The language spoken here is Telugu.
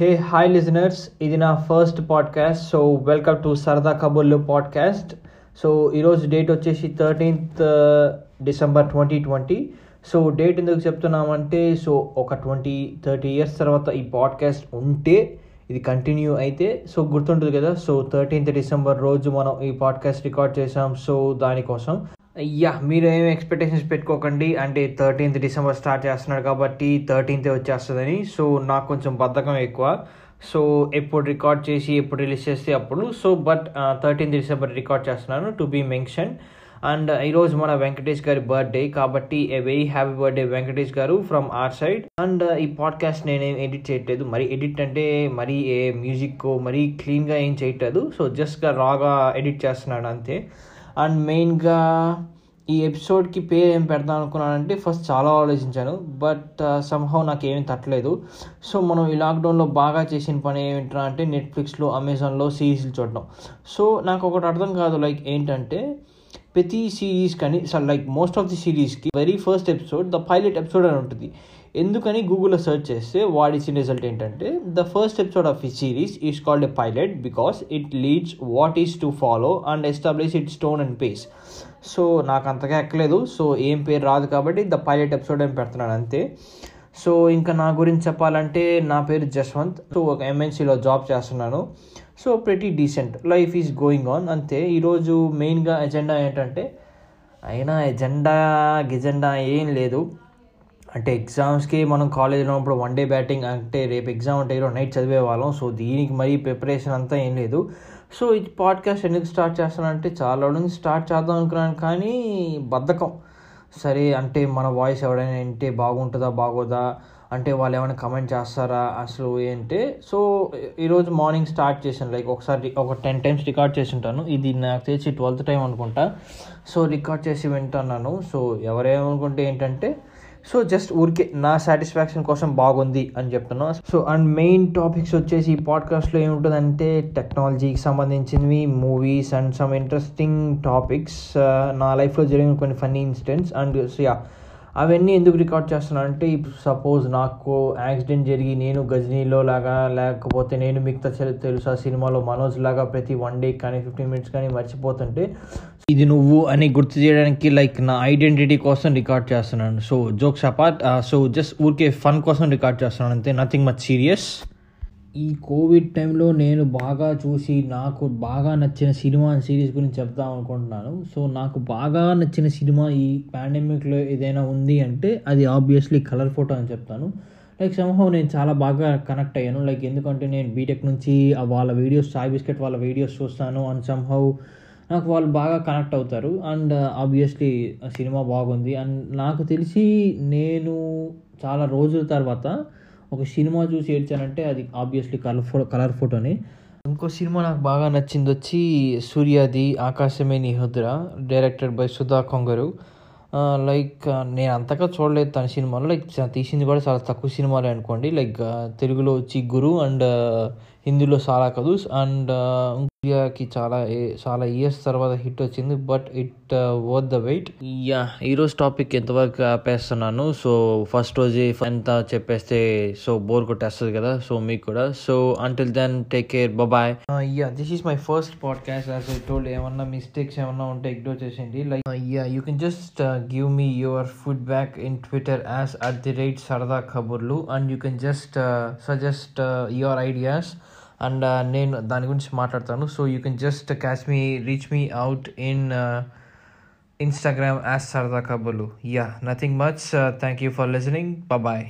హే హాయ్ లిజనర్స్ ఇది నా first podcast so welcome to Sarada Kaburlu podcast so ఈరోజు డేట్ వచ్చేసి thirteenth December twenty twenty so date ఎందుకు చెప్తున్నామంటే సో ఒక ట్వంటీ థర్టీ ఇయర్స్ తర్వాత ఈ పాడ్కాస్ట్ ఉంటే ఇది కంటిన్యూ అయితే సో గుర్తుంటుంది కదా సో థర్టీన్త్ డిసెంబర్ రోజు మనం ఈ పాడ్కాస్ట్ రికార్డ్ చేసాం సో దానికోసం. యా మీరు ఏం ఎక్స్పెక్టేషన్స్ పెట్టుకోకండి అంటే థర్టీన్త్ డిసెంబర్ స్టార్ట్ చేస్తున్నాడు కాబట్టి థర్టీన్త్ వచ్చేస్తుందని సో నాకు కొంచెం బద్ధకం ఎక్కువ. సో ఎప్పుడు రికార్డ్ చేసి ఎప్పుడు రిలీజ్ చేస్తే అప్పుడు so but thirteenth December record చేస్తున్నాను టు బీ మెన్షన్ అండ్ ఈరోజు మన వెంకటేష్ గారి బర్త్డే కాబట్టి a very happy birthday Venkatesh గారు from our side and uh, ఈ పాడ్కాస్ట్ నేనేం ఎడిట్ చేయట్లేదు. మరి ఎడిట్ అంటే మరీ ఏ మ్యూజిక్ మరీ క్లీన్గా ఏం చేయట్లేదు. సో జస్ట్గా రాగా ఎడిట్ చేస్తున్నాను అంతే. అండ్ మెయిన్గా ఈ ఎపిసోడ్కి పేరు ఏం పెడదాం అనుకున్నానంటే ఫస్ట్ చాలా ఆలోచించాను. బట్ సంహౌ నాకు ఏమీ తట్టలేదు. సో మనం ఈ లాక్డౌన్లో బాగా చేసిన పని ఏమిటా అంటే నెట్ఫ్లిక్స్లో అమెజాన్లో సిరీస్లు చూడడం. సో నాకు ఒకటి అర్థం కాదు. లైక్ ఏంటంటే ప్రతి సిరీస్ కానీ like most of the సిరీస్కి very first episode the pilot episode అని ఉంటుంది. ఎందుకని గూగుల్లో సెర్చ్ చేస్తే వాట్ ఇచ్చిన రిజల్ట్ ఏంటంటే ద ఫస్ట్ ఎపిసోడ్ ఆఫ్ ఈ series is called a pilot because it leads what is to follow and establish it stone and pace so నాకు అంతగా ఎక్కలేదు. సో ఏం పేరు రాదు కాబట్టి ద పైలట్ ఎపిసోడ్ అని పెడుతున్నాను అంతే. సో ఇంకా నా గురించి చెప్పాలంటే నా పేరు జస్వంత్. సో ఒక ఎంఎన్సీలో జాబ్ చేస్తున్నాను. సో ప్రతి decent life is going on అంతే. ఈరోజు మెయిన్గా ఎజెండా ఏంటంటే అయినా ఎజెండా గిజెండా ఏం లేదు. అంటే ఎగ్జామ్స్కి మనం కాలేజ్లో ఉన్నప్పుడు వన్ డే బ్యాటింగ్ అంటే రేపు ఎగ్జామ్ అంటే ఈరోజు నైట్ చదివే వాళ్ళం. సో దీనికి మరీ ప్రిపరేషన్ అంతా ఏం లేదు. సో ఈ పాడ్కాస్ట్ ఎందుకు స్టార్ట్ చేస్తానంటే చాలా నుంచి స్టార్ట్ చేద్దాం అనుకున్నాను కానీ బద్ధకం. సరే అంటే మన వాయిస్ ఎవడైనా వింటే బాగుంటుందా బాగోదా? అంటే వాళ్ళు ఏమైనా కమెంట్ చేస్తారా? అసలు ఏంటే? సో ఈరోజు మార్నింగ్ స్టార్ట్ చేశాను. లైక్ ఒకసారి ఒక టెన్ టైమ్స్ రికార్డ్ చేసి ఉంటాను ఇది నాకు తెలిసి ట్వెల్త్ టైం అనుకుంటా. సో రికార్డ్ చేసి వింటున్నాను. సో ఎవరేమనుకుంటే ఏంటంటే సో జస్ట్ ఊరికే నా సాటిస్ఫాక్షన్ కోసం బాగుంది అని చెప్తున్నా. సో అండ్ మెయిన్ టాపిక్స్ వచ్చేసి ఈ పాడ్కాస్ట్లో ఏముంటుందంటే టెక్నాలజీకి సంబంధించినవి movies and some interesting topics నా లైఫ్లో జరిగిన కొన్ని ఫన్నీ ఇన్సిడెంట్స్ అండ్ యా అవన్నీ ఎందుకు రికార్డ్ చేస్తున్నాను అంటే సపోజ్ నాకు యాక్సిడెంట్ జరిగి నేను గజనీలో లాగా లేకపోతే నేను మిగతా తెలుసా సినిమాలో మనోజ్ లాగా ప్రతి వన్ డే కానీ ఫిఫ్టీన్ మినిట్స్ కానీ మర్చిపోతుంటే ఇది నువ్వు అని గుర్తు చేయడానికి లైక్ నా ఐడెంటిటీ కోసం రికార్డ్ చేస్తున్నాను. So jokes apart so just ఊరికే ఫన్ కోసం రికార్డ్ చేస్తున్నాను. అంతే నథింగ్ మచ్ సీరియస్. ఈ కోవిడ్ టైంలో నేను బాగా చూసి నాకు బాగా నచ్చిన సినిమా సిరీస్ గురించి చెప్దాం అనుకుంటున్నాను. సో నాకు బాగా నచ్చిన సినిమా ఈ పాండమిక్లో ఏదైనా ఉంది అంటే అది ఆబ్వియస్లీ కలర్ ఫోటో అని చెప్తాను. లైక్ సంహవ్ నేను చాలా బాగా కనెక్ట్ అయ్యాను. లైక్ ఎందుకంటే నేను బీటెక్ నుంచి వాళ్ళ వీడియోస్ సాయి బిస్కెట్ వాళ్ళ వీడియోస్ చూస్తాను అండ్ సంహవ్ నాకు వాళ్ళు బాగా కనెక్ట్ అవుతారు. అండ్ ఆబ్వియస్లీ సినిమా బాగుంది. అండ్ నాకు తెలిసి నేను చాలా రోజుల తర్వాత ఒక సినిమా చూసి ఏడ్చానంటే అది ఆబ్వియస్లీ కలర్ ఫోటో కలర్ ఫోటోని ఇంకో సినిమా నాకు బాగా నచ్చింది వచ్చి సూర్యాది Aakasame Nee Haddura directed by Sudha Kongara. Like నేను అంతగా చూడలేదు తన సినిమాలో లైక్ తీసింది కూడా చాలా తక్కువ సినిమాలే అనుకోండి. లైక్ తెలుగులో వచ్చి గురు అండ్ హిందీలో సాలా కదూస్ అండ్ ఇండియాకి చాలా చాలా ఇయర్స్ తర్వాత హిట్ వచ్చింది but it worth the wait yeah ఈరోజు టాపిక్ ఎంతవరకు ఆపేస్తున్నాను? సో ఫస్ట్ రోజు ఎంత చెప్పేస్తే సో బోర్ కొట్టేస్తుంది కదా సో మీకు కూడా. So until then take care bye yeah this is my first podcast as I told ఏమన్నా మిస్టేక్స్ ఏమన్నా ఉంటే ఇగ్నోర్ చేసేయండి. Like yeah you can just give me your feedback in Twitter as at the rate Sarada Kaburlu and you can just suggest your ideas and నేను దాని గురించి మాట్లాడతాను. So you can just catch me reach me out in Instagram as Sarada Kaburlu yeah nothing much thank you for listening bye